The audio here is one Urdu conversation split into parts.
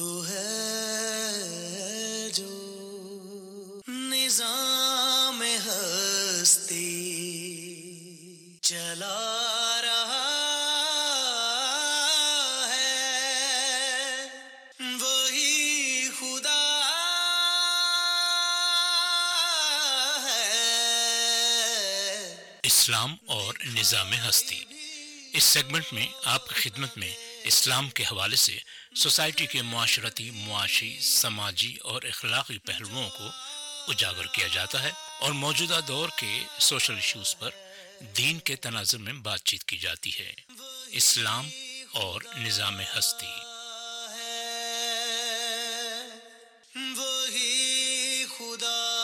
تو ہے جو نظام ہستی چلا رہا ہے، وہی خدا ہے۔ اسلام اور نظام ہستی۔ اس سیگمنٹ میں آپ کی خدمت میں اسلام کے حوالے سے سوسائٹی کے معاشرتی معاشی سماجی اور اخلاقی پہلوؤں کو اجاگر کیا جاتا ہے اور موجودہ دور کے سوشل ایشوز پر دین کے تناظر میں بات چیت کی جاتی ہے۔ اسلام اور نظام ہستی۔ وہی خدا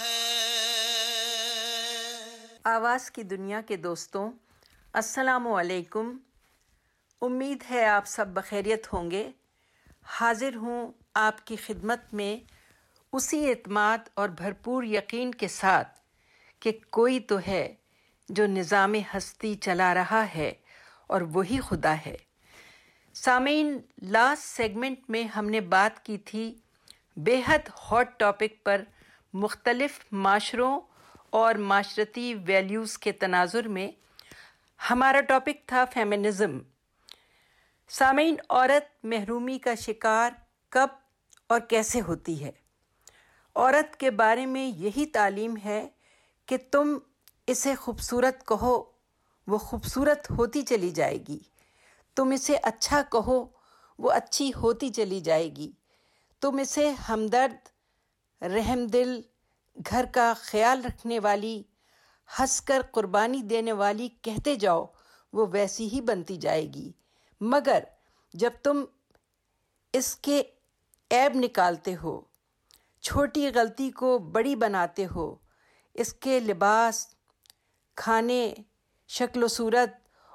ہے۔ آواز کی دنیا کے دوستوں السلام علیکم۔ امید ہے آپ سب بخیریت ہوں گے۔ حاضر ہوں آپ کی خدمت میں اسی اعتماد اور بھرپور یقین کے ساتھ کہ کوئی تو ہے جو نظام ہستی چلا رہا ہے اور وہی خدا ہے۔ سامعین لاسٹ سیگمنٹ میں ہم نے بات کی تھی بے حد ہاٹ ٹاپک پر مختلف معاشروں اور معاشرتی ویلیوز کے تناظر میں۔ ہمارا ٹاپک تھا فیمنزم سامعین، عورت محرومی کا شکار کب اور کیسے ہوتی ہے؟ عورت کے بارے میں یہی تعلیم ہے کہ تم اسے خوبصورت کہو، وہ خوبصورت ہوتی چلی جائے گی۔ تم اسے اچھا کہو، وہ اچھی ہوتی چلی جائے گی۔ تم اسے ہمدرد رحم دل گھر کا خیال رکھنے والی، ہنس کر قربانی دینے والی کہتے جاؤ، وہ ویسی ہی بنتی جائے گی۔ مگر جب تم اس کے عیب نکالتے ہو، چھوٹی غلطی کو بڑی بناتے ہو، اس کے لباس، کھانے، شکل و صورت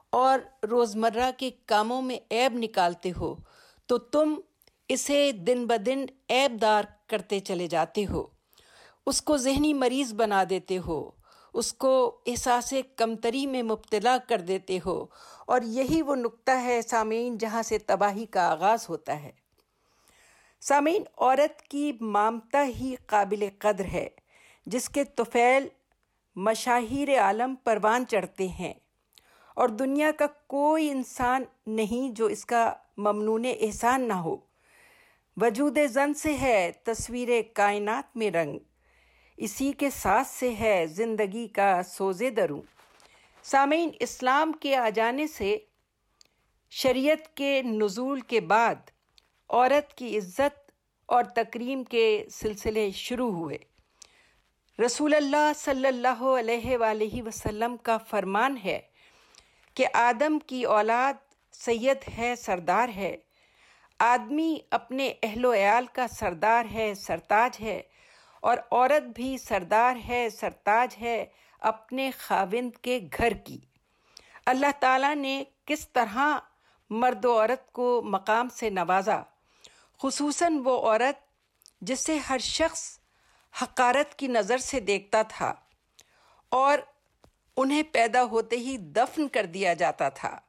اور روزمرہ کے کاموں میں عیب نکالتے ہو، تو تم اسے دن بدن عیب دار کرتے چلے جاتے ہو، اس کو ذہنی مریض بنا دیتے ہو۔ اس کو احساس کمتری میں مبتلا کر دیتے ہو۔ اور یہی وہ نقطہ ہے سامعین جہاں سے تباہی کا آغاز ہوتا ہے۔ سامعین، عورت کی مامتا ہی قابل قدر ہے، جس کے طفیل مشاہیر عالم پروان چڑھتے ہیں۔ اور دنیا کا کوئی انسان نہیں جو اس کا ممنون احسان نہ ہو۔ وجود زن سے ہے، تصویر کائنات میں رنگ۔ اسی کے ساتھ سے ہے زندگی کا سوزے دروں سامعین، اسلام کے آ جانے سے شریعت کے نزول کے بعد عورت کی عزت اور تکریم کے سلسلے شروع ہوئے۔ رسول اللہ صلی اللہ علیہ وآلہ وسلم کا فرمان ہے کہ آدم کی اولاد سید ہے، سردار ہے۔ آدمی اپنے اہل و عیال کا سردار ہے، سرتاج ہے۔ اور عورت بھی سردار ہے، سرتاج ہے اپنے خاوند کے گھر کی۔ اللہ تعالیٰ نے کس طرح مرد و عورت کو مقام سے نوازا۔ خصوصاً وہ عورت جسے ہر شخص حقارت کی نظر سے دیکھتا تھا اور انہیں پیدا ہوتے ہی دفن کر دیا جاتا تھا۔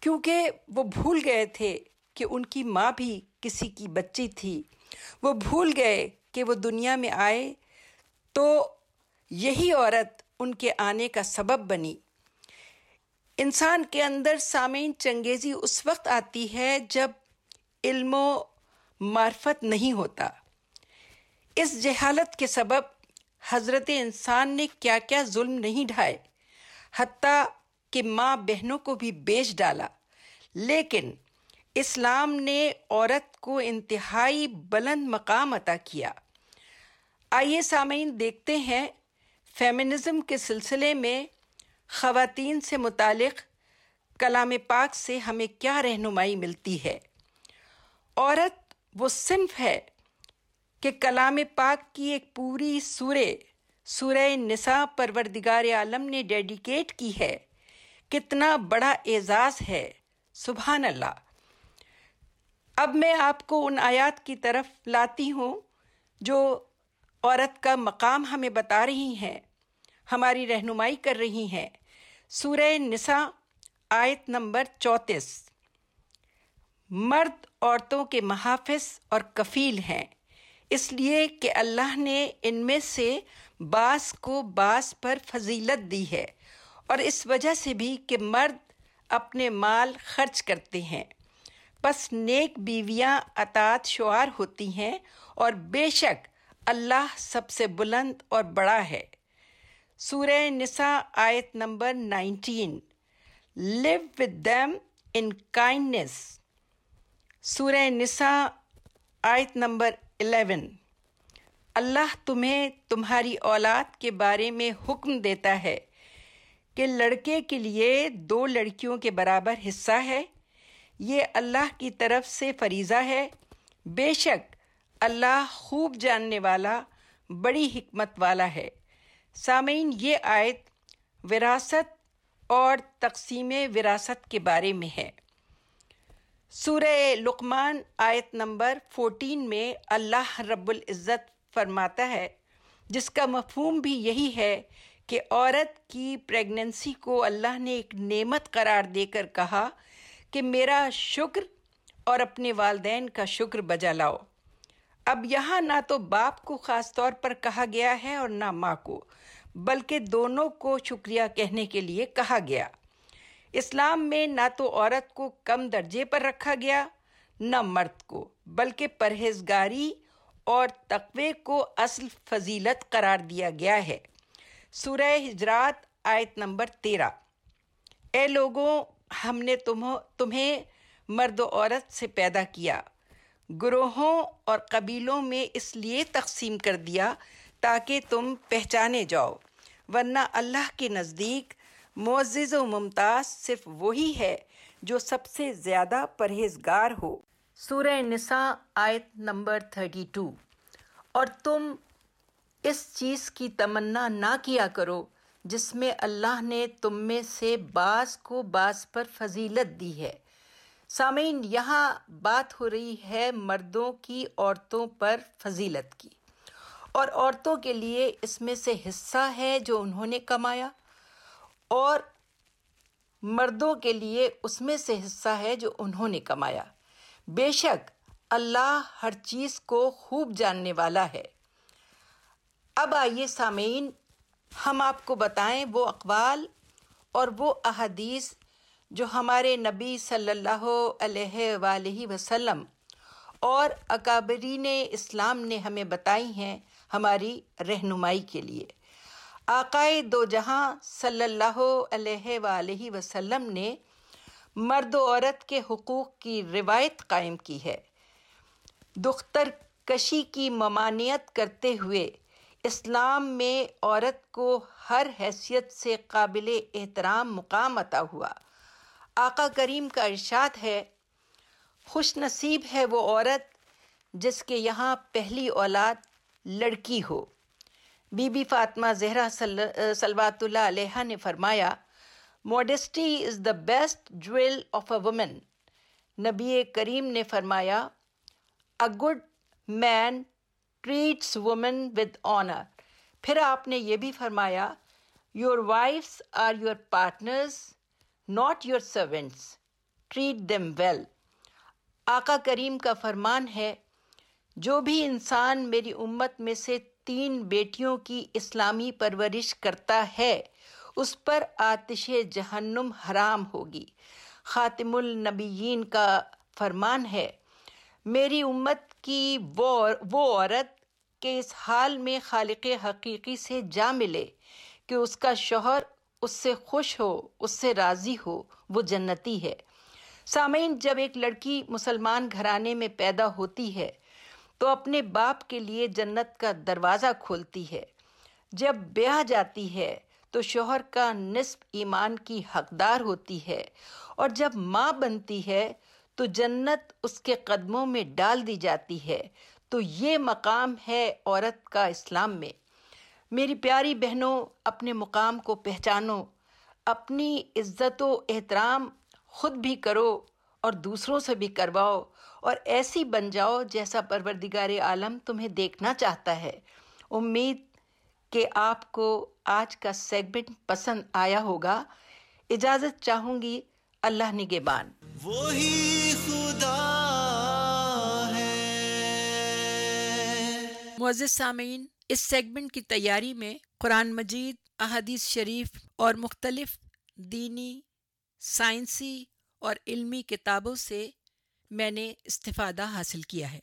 کیونکہ وہ بھول گئے تھے کہ ان کی ماں بھی کسی کی بچی تھی۔ وہ بھول گئے کہ وہ دنیا میں آئے تو یہی عورت ان کے آنے کا سبب بنی۔ انسان کے اندر سامعین چنگیزی اس وقت آتی ہے جب علم و معرفت نہیں ہوتا۔ اس جہالت کے سبب حضرت انسان نے کیا کیا ظلم نہیں ڈھائے، حتیٰ کہ ماں بہنوں کو بھی بیچ ڈالا۔ لیکن اسلام نے عورت کو انتہائی بلند مقام عطا کیا۔ آئیے سامعین دیکھتے ہیں فیمنزم کے سلسلے میں خواتین سے متعلق کلام پاک سے ہمیں کیا رہنمائی ملتی ہے۔ عورت وہ صنف ہے کہ کلام پاک کی ایک پوری سورے سورہ نساء پروردگار عالم نے ڈیڈیکیٹ کی ہے۔ کتنا بڑا اعزاز ہے۔ سبحان اللہ۔ اب میں آپ کو ان آیات کی طرف لاتی ہوں جو عورت کا مقام ہمیں بتا رہی ہیں، ہماری رہنمائی کر رہی ہیں۔ سورہ نساء آیت نمبر چونتیس مرد عورتوں کے محافظ اور کفیل ہیں، اس لیے کہ اللہ نے ان میں سے بعض کو بعض پر فضیلت دی ہے اور اس وجہ سے بھی کہ مرد اپنے مال خرچ کرتے ہیں۔ بس نیک بیویاں اطاعت شعار ہوتی ہیں اور بے شک اللہ سب سے بلند اور بڑا ہے۔ سورہ نساء آیت number nineteen. Live with them in kindness سورہ نساء آیت نمبر الیون۔ اللہ تمہیں تمہاری اولاد کے بارے میں حکم دیتا ہے کہ لڑکے کے لیے دو لڑکیوں کے برابر حصہ ہے۔ یہ اللہ کی طرف سے فریضہ ہے۔ بے شک اللہ خوب جاننے والا، بڑی حکمت والا ہے۔ سامعین، یہ آیت وراثت اور تقسیم وراثت کے بارے میں ہے۔ سورہ لقمان آیت نمبر فورٹین میں اللہ رب العزت فرماتا ہے، جس کا مفہوم بھی یہی ہے کہ عورت کی پریگننسی کو اللہ نے ایک نعمت قرار دے کر کہا کہ میرا شکر اور اپنے والدین کا شکر بجا لاؤ۔ اب یہاں نہ تو باپ کو خاص طور پر کہا گیا ہے اور نہ ماں کو، بلکہ دونوں کو شکریہ کہنے کے لیے کہا گیا۔ اسلام میں نہ تو عورت کو کم درجے پر رکھا گیا، نہ مرد کو، بلکہ پرہیزگاری اور تقوی کو اصل فضیلت قرار دیا گیا ہے۔ سورہ ہجرات آیت نمبر تیرہ۔ اے لوگوں ہم نے تمہیں مرد و عورت سے پیدا کیا۔ گروہوں اور قبیلوں میں اس لیے تقسیم کر دیا تاکہ تم پہچانے جاؤ۔ ورنہ اللہ کے نزدیک معزز و ممتاز صرف وہی ہے جو سب سے زیادہ پرہیزگار ہو۔ سورہ نساء آیت نمبر تھرٹی ٹو اور تم اس چیز کی تمنا نہ کیا کرو جس میں اللہ نے تم میں سے بعض کو بعض پر فضیلت دی ہے۔ سامعین، یہاں بات ہو رہی ہے مردوں کی عورتوں پر فضیلت کی۔ اور عورتوں کے لیے اس میں سے حصہ ہے جو انہوں نے کمایا۔ اور مردوں کے لیے اس میں سے حصہ ہے جو انہوں نے کمایا۔ بے شک، اللہ ہر چیز کو خوب جاننے والا ہے۔ اب آئیے سامعین ہم آپ کو بتائیں وہ اقوال اور وہ احادیث جو ہمارے نبی صلی اللہ علیہ وآلہ وسلم اور اکابرین اسلام نے ہمیں بتائی ہیں ہماری رہنمائی کے لیے۔ آقائے دو جہاں صلی اللہ علیہ وآلہ وسلم نے مرد و عورت کے حقوق کی روایت قائم کی ہے۔ دختر کشی کی ممانعت کرتے ہوئے اسلام میں عورت کو ہر حیثیت سے قابل احترام مقام عطا ہوا۔ آقا کریم کا ارشاد ہے، خوش نصیب ہے وہ عورت جس کے یہاں پہلی اولاد لڑکی ہو۔ بی بی فاطمہ زہرا سلوات اللہ علیہ نے فرمایا modesty is the best jewel of a woman نبی کریم نے فرمایا a good man treats women with honour پھر آپ نے یہ بھی فرمایا your wives are your partners not your servants treat them well آقا کریم کا فرمان ہے، جو بھی انسان میری امت میں سے تین بیٹیوں کی اسلامی پرورش کرتا ہے، اس پر آتش جہنم حرام ہوگی. خاتم النبیین کا فرمان ہے میری امت کی وہ عورت کہ اس حال میں خالق حقیقی سے جا ملے کہ اس کا شوہر اس سے خوش ہو، اس سے راضی ہو، وہ جنتی ہے۔ سامعین، جب ایک لڑکی مسلمان گھرانے میں پیدا ہوتی ہے تو اپنے باپ کے لیے جنت کا دروازہ کھولتی ہے۔ جب بیاہ جاتی ہے تو شوہر کا نصف ایمان کی حقدار ہوتی ہے اور جب ماں بنتی ہے تو جنت اس کے قدموں میں ڈال دی جاتی ہے۔ تو یہ مقام ہے عورت کا اسلام میں۔ میری پیاری بہنوں، اپنے مقام کو پہچانو، اپنی عزت و احترام خود بھی کرو اور دوسروں سے بھی کرواؤ اور ایسی بن جاؤ جیسا پروردگار عالم تمہیں دیکھنا چاہتا ہے۔ امید کہ آپ کو آج کا سیگمنٹ پسند آیا ہوگا۔ اجازت چاہوں گی اللہ نگبان وہی خدا ہے۔ معزز سامعین، اس سیگمنٹ کی تیاری میں قرآن مجید، احادیث شریف اور مختلف دینی، سائنسی اور علمی کتابوں سے میں نے استفادہ حاصل کیا ہے۔